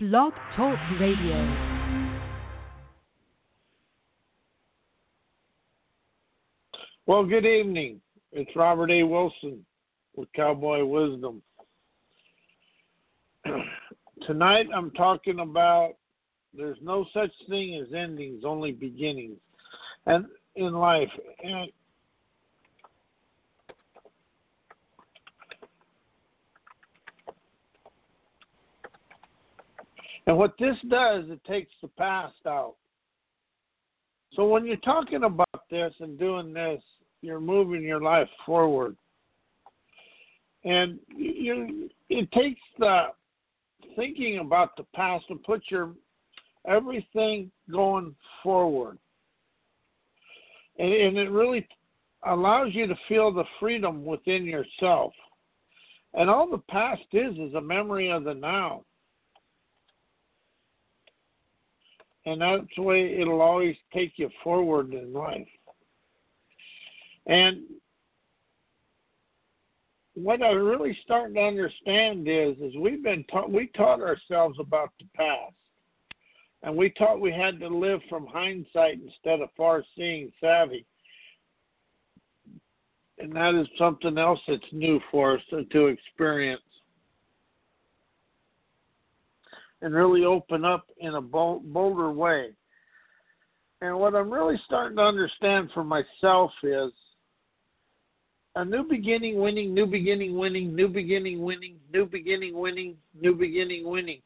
Blog Talk Radio. Well, good evening. It's Robert A. Wilson with Cowboy Wisdom. Tonight I'm talking about there's no such thing as endings, only beginnings. And in life, and And what this does, it takes the past out. So when you're talking about this and doing this, you're moving your life forward. And you, it takes the thinking about the past and put your everything going forward. And, and it really allows you to feel the freedom within yourself. And all the past is is a memory of the now. And that's the way it'll always take you forward in life. And what I'm really starting to understand is, is we've been taught, we taught ourselves about the past, and we taught we had to live from hindsight instead of far-seeing savvy. And that is something else that's new for us to, to experience and really open up in a bolder way. And what I'm really starting to understand for myself is a new beginning winning, new beginning winning, new beginning winning, new beginning winning, new beginning winning.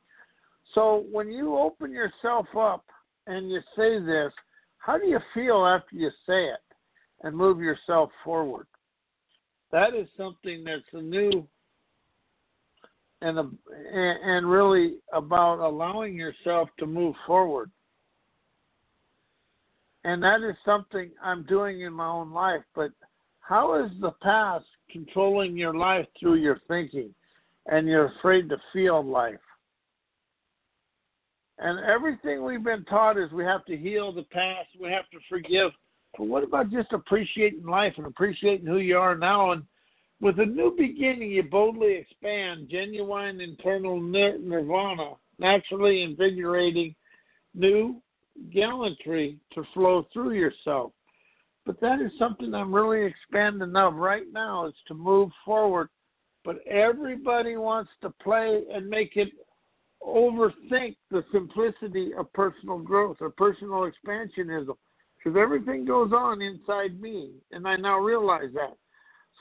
So when you open yourself up and you say this, how do you feel after you say it and move yourself forward? That is something that's a new and and really about allowing yourself to move forward. And that is something I'm doing in my own life. But how is the past controlling your life through your thinking, and you're afraid to feel life? And everything we've been taught is we have to heal the past, we have to forgive. But what about just appreciating life and appreciating who you are now and with a new beginning, you boldly expand genuine internal nirvana, naturally invigorating new gallantry to flow through yourself. But that is something I'm really expanding of right now is to move forward. But everybody wants to play and make it overthink the simplicity of personal growth or personal expansionism because everything goes on inside me. And I now realize that.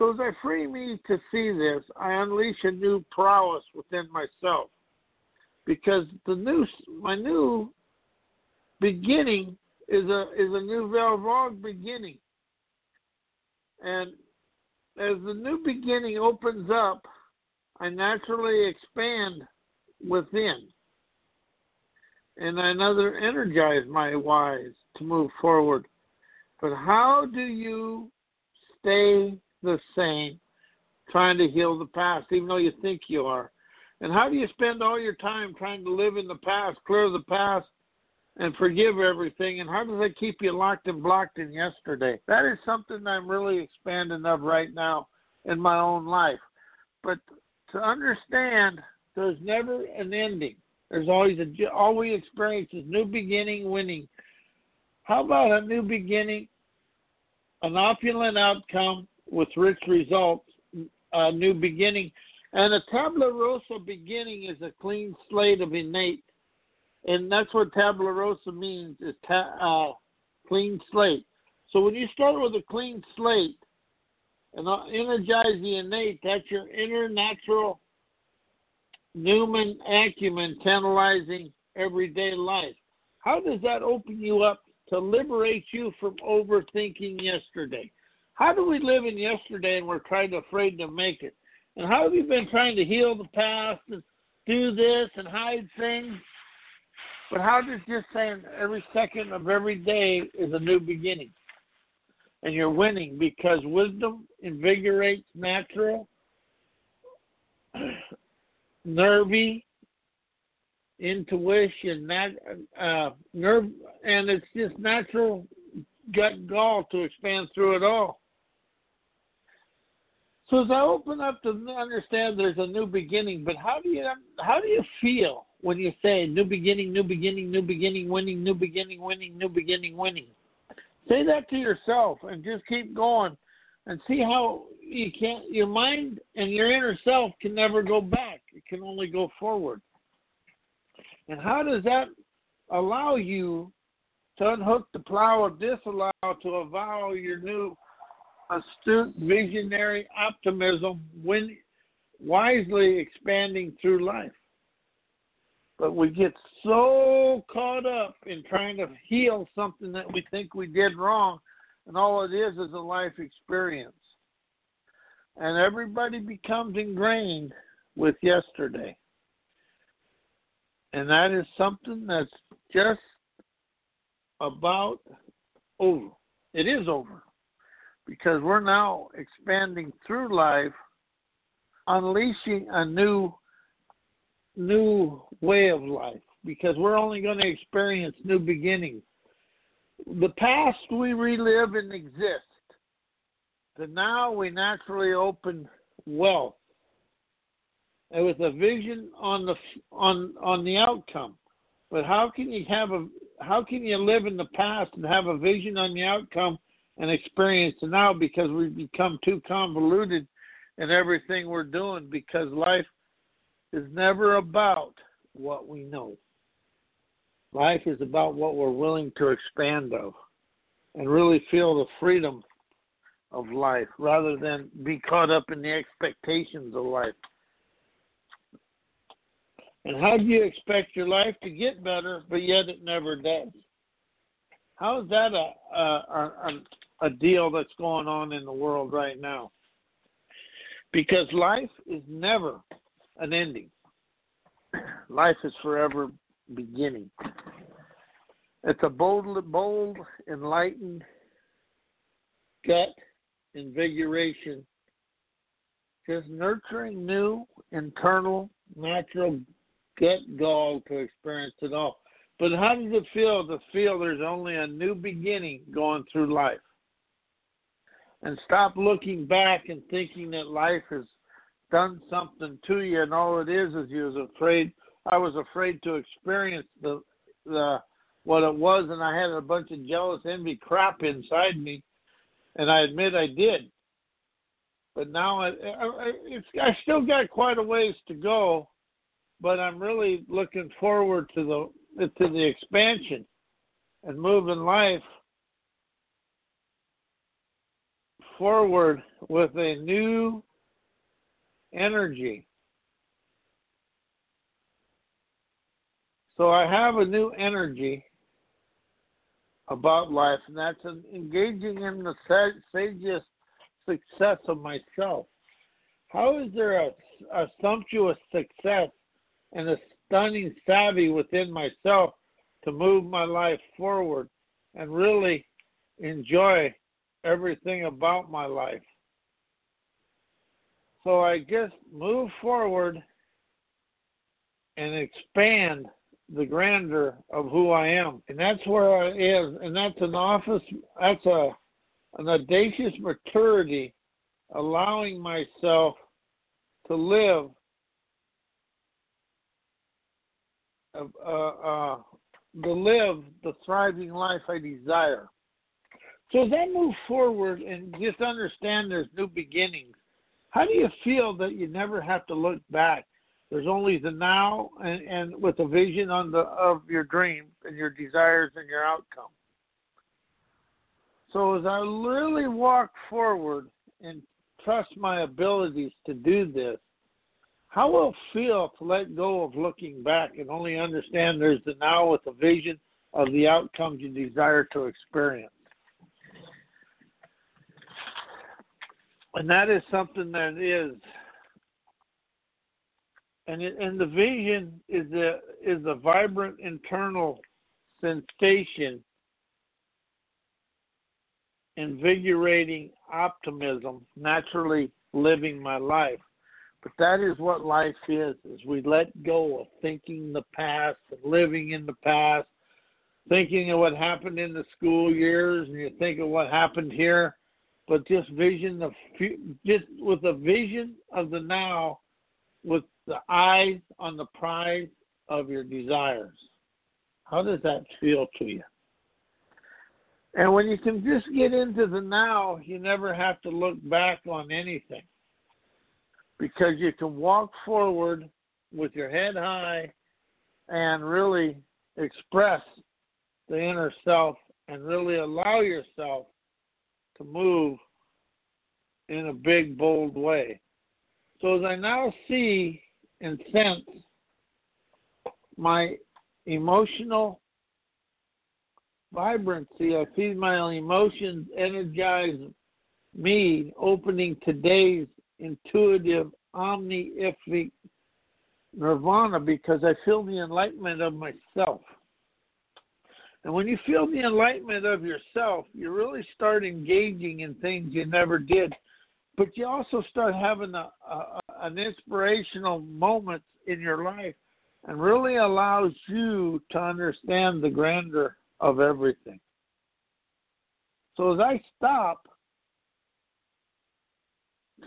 So as I free me to see this, I unleash a new prowess within myself. Because the new my new beginning is a is a Nouvelle vague beginning. And as the new beginning opens up, I naturally expand within. And I another energize my whys to move forward. But how do you stay the same, trying to heal the past, even though you think you are. And how do you spend all your time trying to live in the past, clear the past, and forgive everything? And how does that keep you locked and blocked in yesterday? That is something I'm really expanding of right now in my own life. But to understand, there's never an ending. There's always a all we experience is new beginning, winning. How about a new beginning, an opulent outcome, with rich results, a new beginning. And a tabula rasa beginning is a clean slate of innate. And that's what tabula rasa means is ta- uh, clean slate. So when you start with a clean slate and energize the innate, that's your inner natural Newman acumen tantalizing everyday life. How does that open you up to liberate you from overthinking yesterday? How do we live in yesterday and we're trying to afraid to make it? And how have you been trying to heal the past and do this and hide things? But how does just saying every second of every day is a new beginning? And you're winning because wisdom invigorates natural, nervy, intuition, nat, uh, nerve, and it's just natural gut gall to expand through it all. So as I open up to understand there's a new beginning, but how do you how do you feel when you say new beginning, new beginning, new beginning, winning, new beginning, winning, new beginning, winning. Say that to yourself and just keep going and see how you can't your mind and your inner self can never go back. It can only go forward. And how does that allow you to unhook the plow or disallow to avow your new astute visionary optimism when wisely expanding through life? But we get so caught up in trying to heal something that we think we did wrong, and all it is is a life experience. And everybody becomes ingrained with yesterday. And that is something that's just about over. It is over because we're now expanding through life, unleashing a new new way of life because we're only going to experience new beginnings. The past we relive and exist. The now we naturally open wealth and with a vision on the on on the outcome. But how can you have a how can you live in the past and have a vision on the outcome and experience now because we've become too convoluted in everything we're doing because life is never about what we know. Life is about what we're willing to expand of and really feel the freedom of life rather than be caught up in the expectations of life. And how do you expect your life to get better, but yet it never does? How is that a, a, a, a deal that's going on in the world right now? Because life is never an ending. Life is forever beginning. It's a bold, bold, enlightened gut invigoration, just nurturing new internal natural gut gall to experience it all. But how does it feel to feel there's only a new beginning going through life? And stop looking back and thinking that life has done something to you, and all it is is you was afraid. I was afraid to experience the the what it was, and I had a bunch of jealous envy crap inside me, and I admit I did. But now I, I, I still got quite a ways to go, but I'm really looking forward to the to the expansion and moving life forward with a new energy. So I have a new energy about life, and that's engaging in the sagest success of myself. How is there a, a sumptuous success and a stunning savvy within myself to move my life forward and really enjoy everything about my life? So I just move forward and expand the grandeur of who I am. And that's where I is and that's an office that's a an audacious maturity allowing myself to live uh, uh, to live the thriving life I desire. So as I move forward and just understand there's new beginnings, how do you feel that you never have to look back? There's only the now and, and with a vision on the of your dreams and your desires and your outcome. So as I really walk forward and trust my abilities to do this, how will to let go of looking back and only understand there's the now with a vision of the outcomes you desire to experience? and that is something that is and it, and the vision is a is a vibrant internal sensation invigorating optimism naturally living my life but that is what life is is we let go of thinking the past and living in the past thinking of what happened in the school years and you think of what happened here but just vision of just with a vision of the now, with the eyes on the prize of your desires. How does that feel to you? And when you can just get into the now, you never have to look back on anything because you can walk forward with your head high and really express the inner self and really allow yourself to move in a big, bold way. So as I now see and sense my emotional vibrancy, I feel my emotions energize me, opening today's intuitive omniific nirvana because I feel the enlightenment of myself. And when you feel the enlightenment of yourself, you really start engaging in things you never did. But you also start having a, a, an inspirational moment in your life and really allows you to understand the grandeur of everything. So as I stop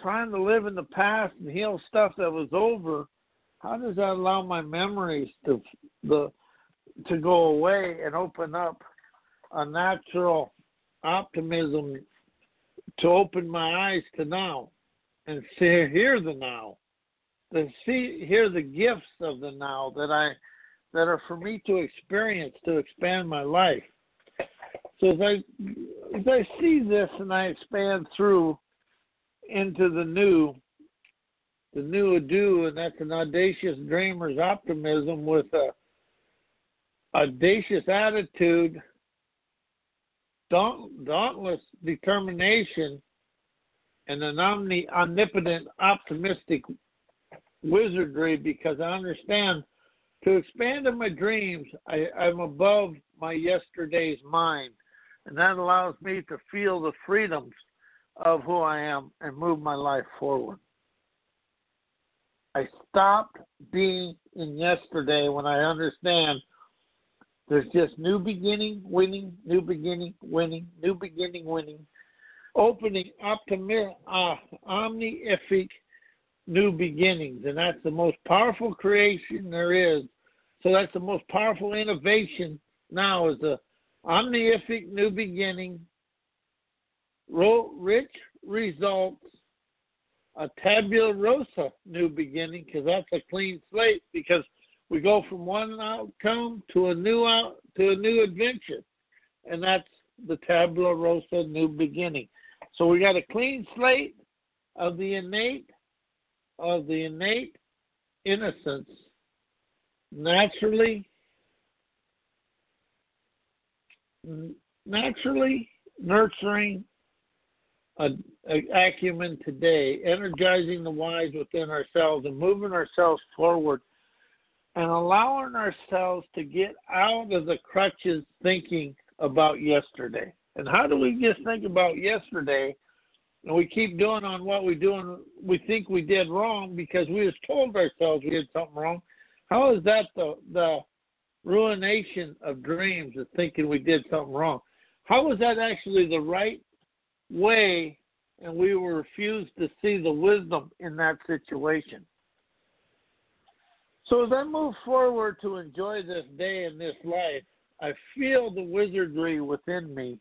trying to live in the past and heal stuff that was over, how does that allow my memories to the to go away and open up a natural optimism to open my eyes to now and see hear the now to see hear the gifts of the now that i that are for me to experience to expand my life. So as i as i see this and i expand through into the new the new ado and that's an audacious dreamer's optimism with a audacious attitude, daunt, dauntless determination, and an omni, omnipotent, optimistic wizardry because I understand to expand in my dreams, I, I'm above my yesterday's mind. And that allows me to feel the freedoms of who I am and move my life forward. I stopped being in yesterday when I understand there's just new beginning, winning, new beginning, winning, new beginning, winning, opening optimi- uh, omniific new beginnings, and that's the most powerful creation there is. So that's the most powerful innovation now is the omniific new beginning, rich results, a tabula rasa new beginning, because that's a clean slate. Because we go from one outcome to a new out to a new adventure, and that's the tabula rasa new beginning. So we got a clean slate of the innate of the innate innocence, naturally naturally nurturing a acumen today, energizing the wise within ourselves and moving ourselves forward and allowing ourselves to get out of the crutches thinking about yesterday. And how do we just think about yesterday and we keep doing on what we do and we think we did wrong because we just told ourselves we did something wrong? How is that the the ruination of dreams of thinking we did something wrong? How is that actually the right way and we were refused to see the wisdom in that situation? So as I move forward to enjoy this day and this life, I feel the wizardry within me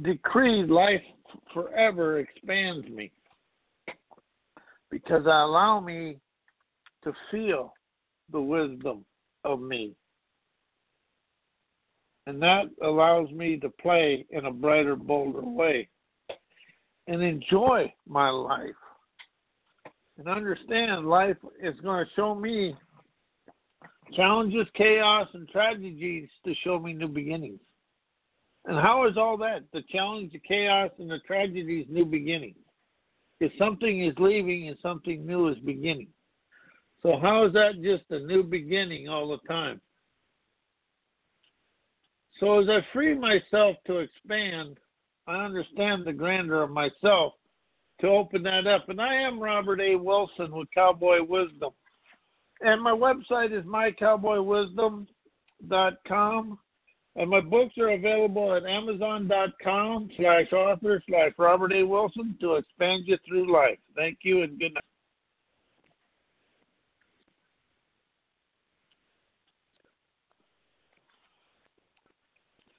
Decreed life forever expands me because I allow me to feel the wisdom of me. And that allows me to play in a brighter, bolder way and enjoy my life and understand life is going to show me challenges, chaos, and tragedies to show me new beginnings. And how is all that? The challenge, the chaos, and the tragedies, new beginnings. If something is leaving and something new is beginning. So, how is that just a new beginning all the time? So, as I free myself to expand, I understand the grandeur of myself to open that up. And I am Robert A. Wilson with Cowboy Wisdom. And my website is mycowboywisdom.com. And my books are available at amazon.com slash author slash Robert A. Wilson to expand you through life. Thank you and good night.